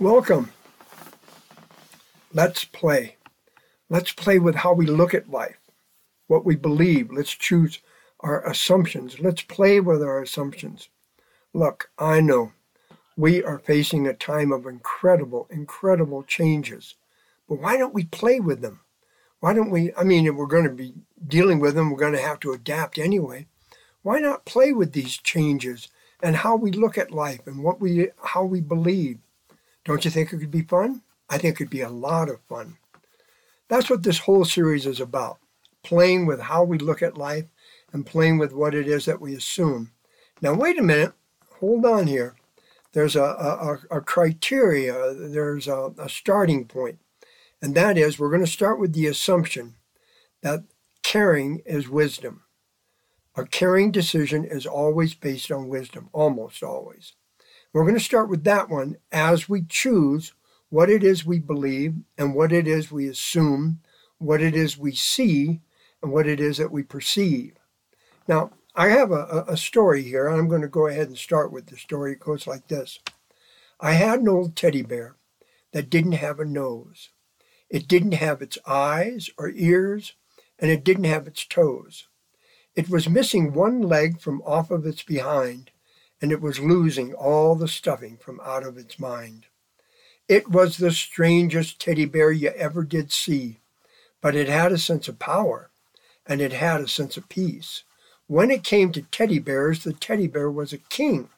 Welcome. Let's play. Let's play with how we look at life, what we believe. Let's choose our assumptions. Let's play with our assumptions. Look, I know we are facing a time of incredible, incredible changes, but why don't we play with them? Why don't we? I mean, if we're going to be dealing with them, we're going to have to adapt anyway. Why not play with these changes and how we look at life and what we how we believe? Don't you think it could be fun? I think it could be a lot of fun. That's what this whole series is about playing with how we look at life and playing with what it is that we assume. Now, wait a minute, hold on here. There's a, a, a criteria, there's a, a starting point, and that is we're going to start with the assumption that caring is wisdom. A caring decision is always based on wisdom, almost always. We're going to start with that one as we choose what it is we believe and what it is we assume, what it is we see, and what it is that we perceive. Now, I have a, a story here, and I'm going to go ahead and start with the story. It goes like this I had an old teddy bear that didn't have a nose, it didn't have its eyes or ears, and it didn't have its toes. It was missing one leg from off of its behind and it was losing all the stuffing from out of its mind. It was the strangest teddy bear you ever did see, but it had a sense of power, and it had a sense of peace. When it came to teddy bears, the teddy bear was a king.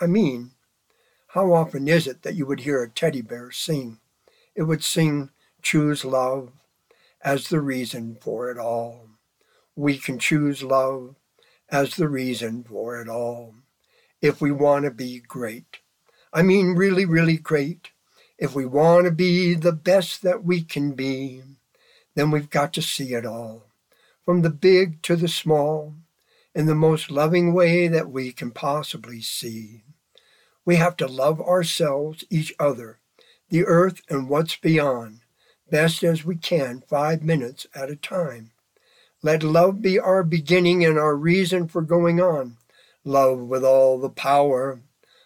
I mean, how often is it that you would hear a teddy bear sing? It would sing, Choose love as the reason for it all. We can choose love as the reason for it all if we want to be great. I mean, really, really great. If we want to be the best that we can be, then we've got to see it all, from the big to the small, in the most loving way that we can possibly see. We have to love ourselves, each other, the earth, and what's beyond, best as we can, five minutes at a time. Let love be our beginning and our reason for going on love with all the power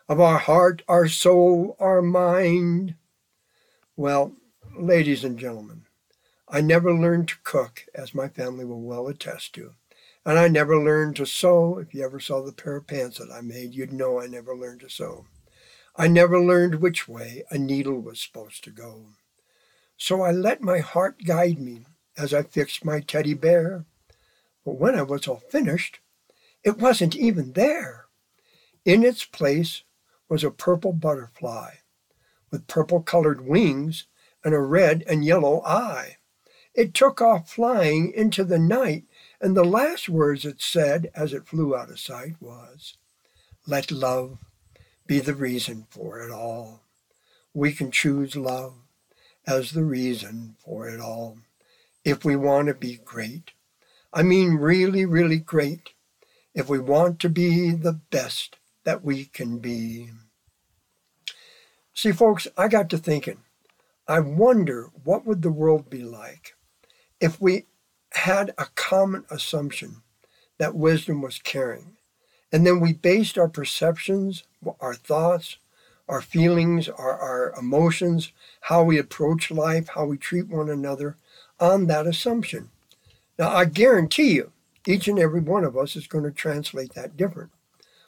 of our heart, our soul, our mind. Well, ladies and gentlemen, I never learned to cook, as my family will well attest to. And I never learned to sew. If you ever saw the pair of pants that I made, you'd know I never learned to sew. I never learned which way a needle was supposed to go. So I let my heart guide me as I fixed my teddy bear. But when I was all finished, it wasn't even there. In its place was a purple butterfly with purple colored wings and a red and yellow eye. It took off flying into the night, and the last words it said as it flew out of sight was, Let love be the reason for it all. We can choose love as the reason for it all if we want to be great. I mean, really, really great if we want to be the best that we can be. See, folks, I got to thinking, I wonder what would the world be like if we had a common assumption that wisdom was caring, and then we based our perceptions, our thoughts, our feelings, our, our emotions, how we approach life, how we treat one another on that assumption. Now, I guarantee you, each and every one of us is going to translate that different.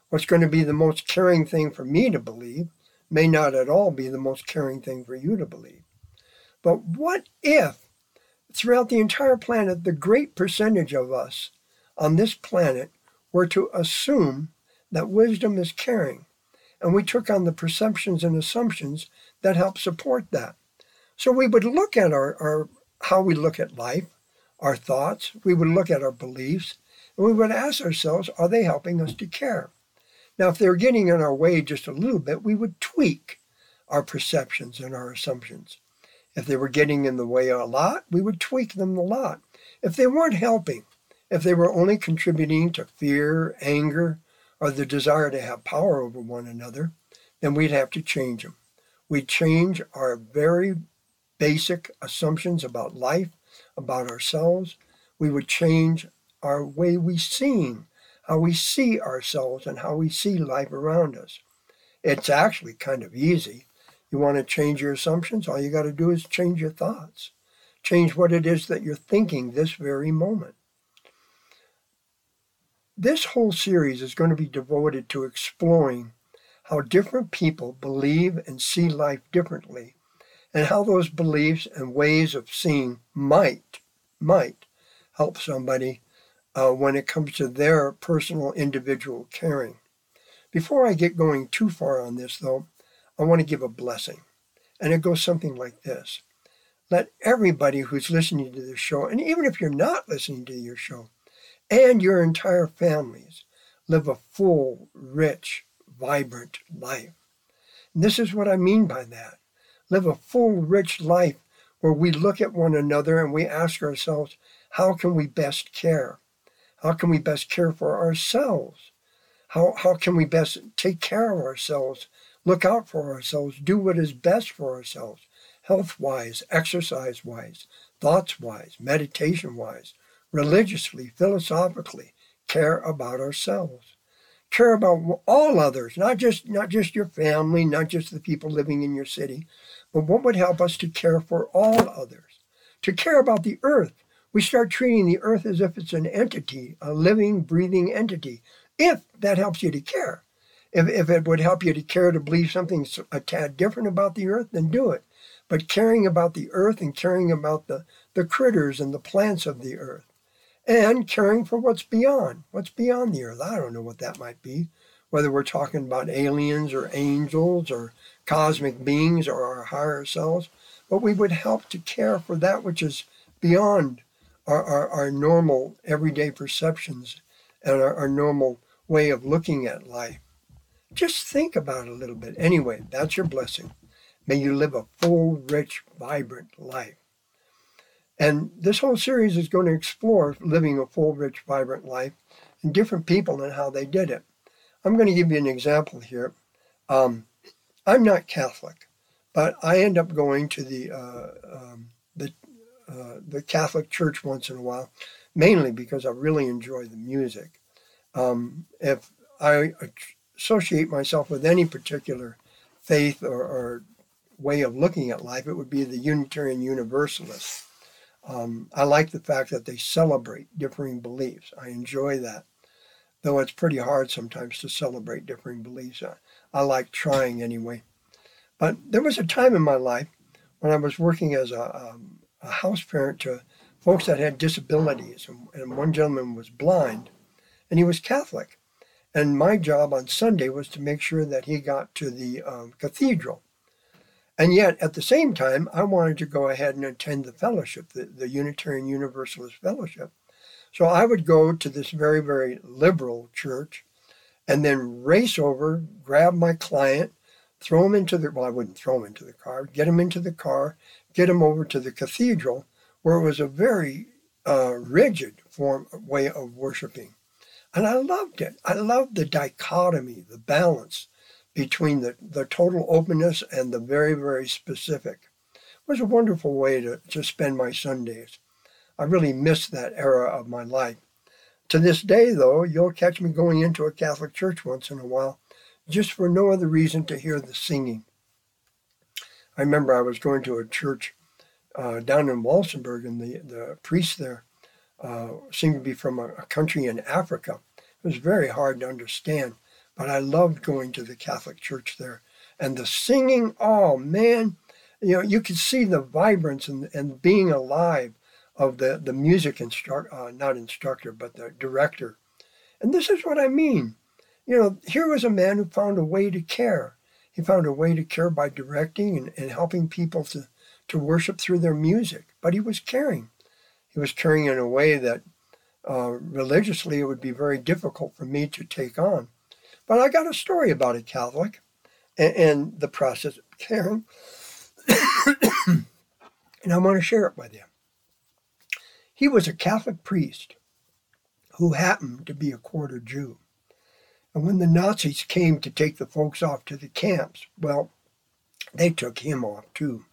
What's going to be the most caring thing for me to believe may not at all be the most caring thing for you to believe. But what if, throughout the entire planet, the great percentage of us on this planet were to assume that wisdom is caring, and we took on the perceptions and assumptions that help support that? So we would look at our, our how we look at life, our thoughts, we would look at our beliefs, and we would ask ourselves, are they helping us to care? Now, if they're getting in our way just a little bit, we would tweak our perceptions and our assumptions. If they were getting in the way a lot, we would tweak them a lot. If they weren't helping, if they were only contributing to fear, anger, or the desire to have power over one another, then we'd have to change them. We'd change our very basic assumptions about life about ourselves, we would change our way we see, how we see ourselves and how we see life around us. It's actually kind of easy. You want to change your assumptions? All you got to do is change your thoughts. Change what it is that you're thinking this very moment. This whole series is going to be devoted to exploring how different people believe and see life differently, and how those beliefs and ways of seeing might might help somebody uh, when it comes to their personal individual caring. Before I get going too far on this, though, I want to give a blessing. And it goes something like this Let everybody who's listening to this show, and even if you're not listening to your show, and your entire families, live a full, rich, vibrant life. And this is what I mean by that. Live a full, rich life where we look at one another and we ask ourselves, how can we best care? How can we best care for ourselves? How, how can we best take care of ourselves, look out for ourselves, do what is best for ourselves, health wise, exercise wise, thoughts wise, meditation wise, religiously, philosophically, care about ourselves care about all others, not just not just your family, not just the people living in your city, but what would help us to care for all others, to care about the earth. We start treating the earth as if it's an entity, a living, breathing entity. If that helps you to care, if, if it would help you to care to believe something a tad different about the earth, then do it. But caring about the earth and caring about the, the critters and the plants of the earth and caring for what's beyond, what's beyond the earth. I don't know what that might be, whether we're talking about aliens or angels or cosmic beings or our higher selves, but we would help to care for that which is beyond our, our, our normal everyday perceptions and our, our normal way of looking at life. Just think about it a little bit. Anyway, that's your blessing. May you live a full, rich, vibrant life. And this whole series is going to explore living a full, rich, vibrant life and different people and how they did it. I'm going to give you an example here. Um, I'm not Catholic, but I end up going to the uh, um, the uh, the Catholic Church once in a while, mainly because I really enjoy the music. Um, if I associate myself with any particular faith or, or, way of looking at life, it would be the Unitarian Universalist. Um, I like the fact that they celebrate differing beliefs. I enjoy that, though it's pretty hard sometimes to celebrate differing beliefs. I, I like trying anyway. But there was a time in my life when I was working as a, um, a house parent to folks that had disabilities, and, and one gentleman was blind, and he was Catholic. And my job on Sunday was to make sure that he got to the um, cathedral and yet, at the same time, I wanted to go ahead and attend the fellowship, the, the Unitarian Universalist Fellowship. So I would go to this very, very liberal church and then race over, grab my client, throw him into the, well, I wouldn't throw him into the car, get him into the car, get him over to the cathedral, where it was a very uh, rigid form, way of worshiping. And I loved it. I loved the dichotomy, the balance between the, the total openness and the very, very specific. It was a wonderful way to, to spend my Sundays. I really missed that era of my life. To this day, though, you'll catch me going into a Catholic church once in a while, just for no other reason to hear the singing. I remember I was going to a church uh, down in Walsenburg, and the, the priest there uh, seemed to be from a, a country in Africa. It was very hard to understand. But I loved going to the Catholic church there. And the singing, oh man, you know, you could see the vibrance and, and being alive of the, the music instructor, uh, not instructor, but the director. And this is what I mean. You know, here was a man who found a way to care. He found a way to care by directing and, and helping people to, to worship through their music. But he was caring. He was caring in a way that uh, religiously it would be very difficult for me to take on. But I got a story about a Catholic and, and the process of caring, and I want to share it with you. He was a Catholic priest who happened to be a quarter Jew. And when the Nazis came to take the folks off to the camps, well, they took him off too.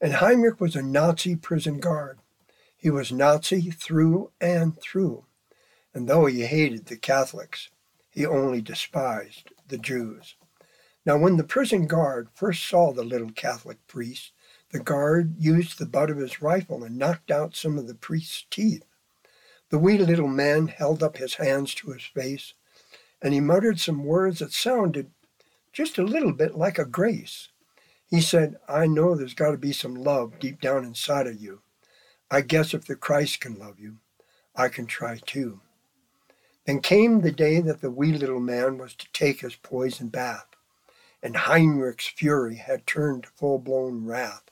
And Heinrich was a Nazi prison guard. He was Nazi through and through. And though he hated the Catholics, he only despised the Jews. Now, when the prison guard first saw the little Catholic priest, the guard used the butt of his rifle and knocked out some of the priest's teeth. The wee little man held up his hands to his face, and he muttered some words that sounded just a little bit like a grace. He said, I know there's got to be some love deep down inside of you. I guess if the Christ can love you, I can try too. Then came the day that the wee little man was to take his poison bath, and Heinrich's fury had turned to full blown wrath.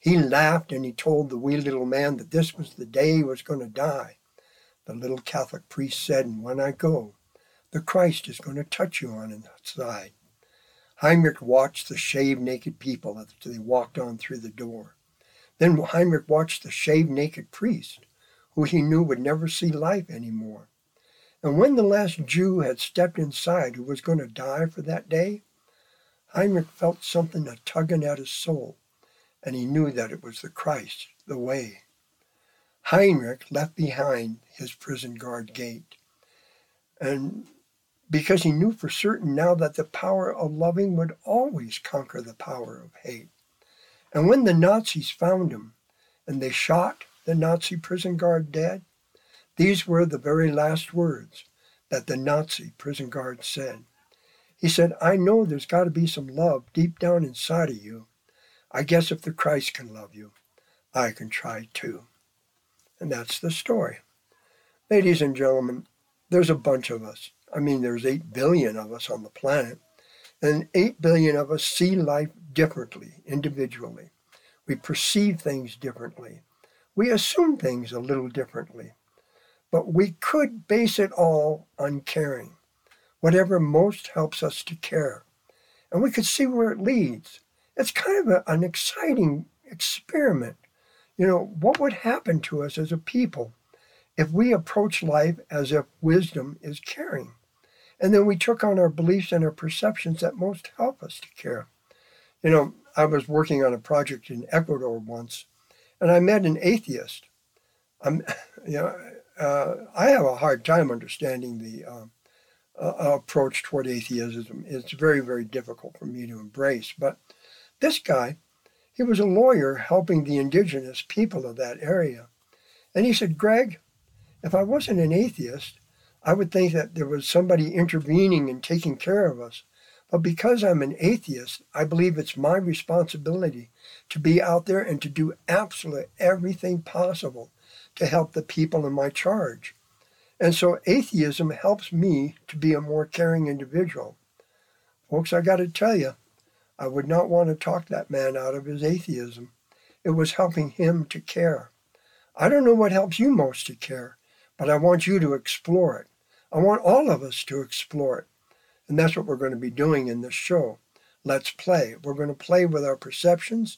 He laughed and he told the wee little man that this was the day he was going to die. The little Catholic priest said, And when I go, the Christ is going to touch you on the side. Heinrich watched the shaved naked people as they walked on through the door. Then Heinrich watched the shaved naked priest, who he knew would never see life any more. And when the last Jew had stepped inside who was going to die for that day, Heinrich felt something a tugging at his soul and he knew that it was the Christ, the way. Heinrich left behind his prison guard gate, and because he knew for certain now that the power of loving would always conquer the power of hate. And when the Nazis found him and they shot the Nazi prison guard dead, these were the very last words that the Nazi prison guard said. He said, I know there's got to be some love deep down inside of you, I guess if the Christ can love you, I can try too. And that's the story. Ladies and gentlemen, there's a bunch of us. I mean, there's 8 billion of us on the planet, and 8 billion of us see life differently, individually. We perceive things differently. We assume things a little differently. But we could base it all on caring, whatever most helps us to care. And we could see where it leads it's kind of a, an exciting experiment. You know, what would happen to us as a people if we approach life as if wisdom is caring? And then we took on our beliefs and our perceptions that most help us to care. You know, I was working on a project in Ecuador once, and I met an atheist. I'm, you know, uh, I have a hard time understanding the uh, uh, approach toward atheism. It's very, very difficult for me to embrace. But this guy, he was a lawyer helping the indigenous people of that area. And he said, Greg, if I wasn't an atheist, I would think that there was somebody intervening and taking care of us. But because I'm an atheist, I believe it's my responsibility to be out there and to do absolutely everything possible to help the people in my charge. And so atheism helps me to be a more caring individual. Folks, I got to tell you, I would not want to talk that man out of his atheism. It was helping him to care. I don't know what helps you most to care, but I want you to explore it. I want all of us to explore it. And that's what we're going to be doing in this show. Let's play. We're going to play with our perceptions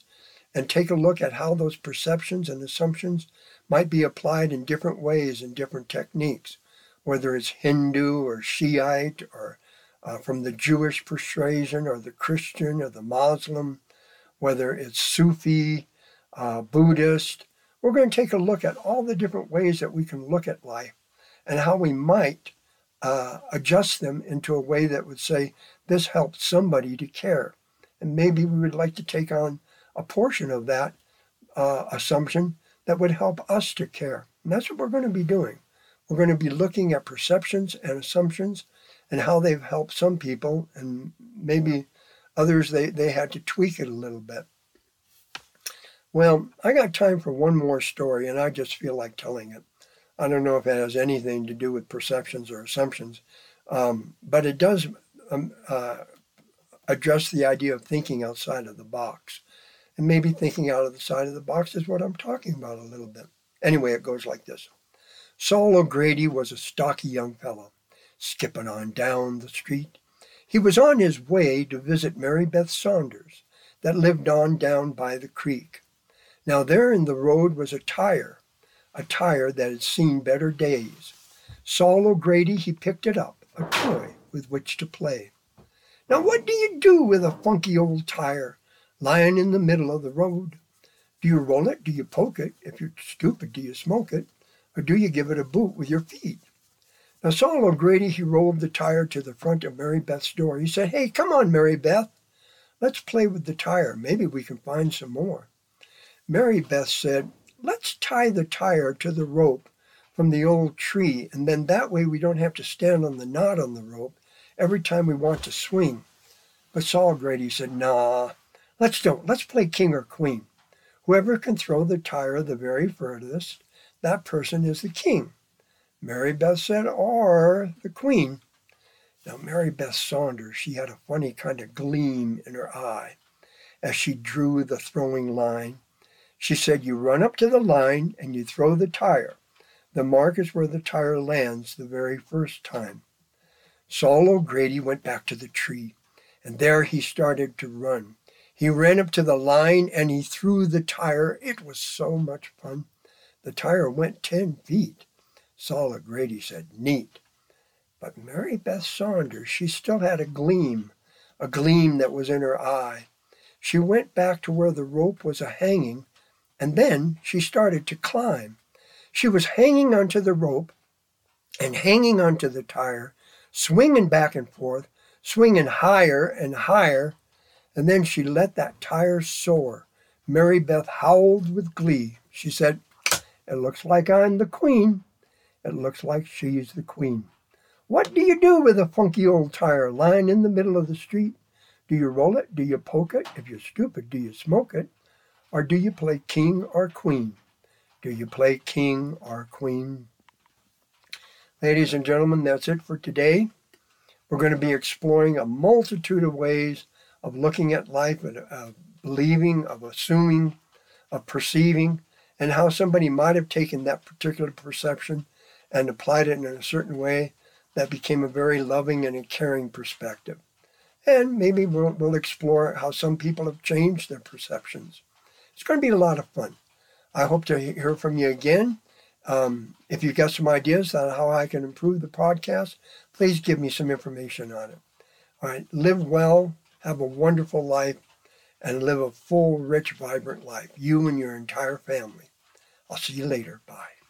and take a look at how those perceptions and assumptions might be applied in different ways and different techniques, whether it's Hindu or Shiite or uh, from the Jewish persuasion or the Christian or the Muslim, whether it's Sufi, uh, Buddhist. We're going to take a look at all the different ways that we can look at life and how we might uh, adjust them into a way that would say, this helped somebody to care. And maybe we would like to take on a portion of that uh, assumption that would help us to care. And that's what we're going to be doing. We're going to be looking at perceptions and assumptions and how they've helped some people and maybe others they, they had to tweak it a little bit. Well, I got time for one more story and I just feel like telling it. I don't know if it has anything to do with perceptions or assumptions, um, but it does um, uh, address the idea of thinking outside of the box. And maybe thinking out of the side of the box is what I'm talking about a little bit. Anyway, it goes like this Saul O'Grady was a stocky young fellow skipping on down the street. He was on his way to visit Mary Beth Saunders, that lived on down by the creek. Now there in the road was a tire, a tire that had seen better days. Saul O'Grady, he picked it up, a toy with which to play. Now what do you do with a funky old tire lying in the middle of the road? Do you roll it? Do you poke it? If you're stupid, do you smoke it? Or do you give it a boot with your feet? Now, Saul O'Grady, he rolled the tire to the front of Mary Beth's door. He said, Hey, come on, Mary Beth. Let's play with the tire. Maybe we can find some more. Mary Beth said, Let's tie the tire to the rope from the old tree, and then that way we don't have to stand on the knot on the rope every time we want to swing. But Saul O'Grady said, Nah, let's don't. Let's play king or queen. Whoever can throw the tire the very furthest, that person is the king. Mary Beth said, or the queen. Now, Mary Beth Saunders, she had a funny kind of gleam in her eye as she drew the throwing line. She said, You run up to the line and you throw the tire. The mark is where the tire lands the very first time. Saul O'Grady went back to the tree, and there he started to run. He ran up to the line and he threw the tire. It was so much fun. The tire went 10 feet. Saul O'Grady said, Neat. But Mary Beth Saunders, she still had a gleam, a gleam that was in her eye. She went back to where the rope was a hanging, and then she started to climb. She was hanging onto the rope and hanging onto the tire, swinging back and forth, swinging higher and higher, and then she let that tire soar. Mary Beth howled with glee. She said, It looks like I'm the queen. It looks like she's the queen. What do you do with a funky old tire lying in the middle of the street? Do you roll it? Do you poke it? If you're stupid, do you smoke it? Or do you play king or queen? Do you play king or queen? Ladies and gentlemen, that's it for today. We're going to be exploring a multitude of ways of looking at life, of uh, believing, of assuming, of perceiving, and how somebody might have taken that particular perception and applied it in a certain way that became a very loving and a caring perspective. And maybe we'll, we'll explore how some people have changed their perceptions. It's going to be a lot of fun. I hope to hear from you again. Um, if you've got some ideas on how I can improve the podcast, please give me some information on it. All right, live well, have a wonderful life, and live a full, rich, vibrant life, you and your entire family. I'll see you later. Bye.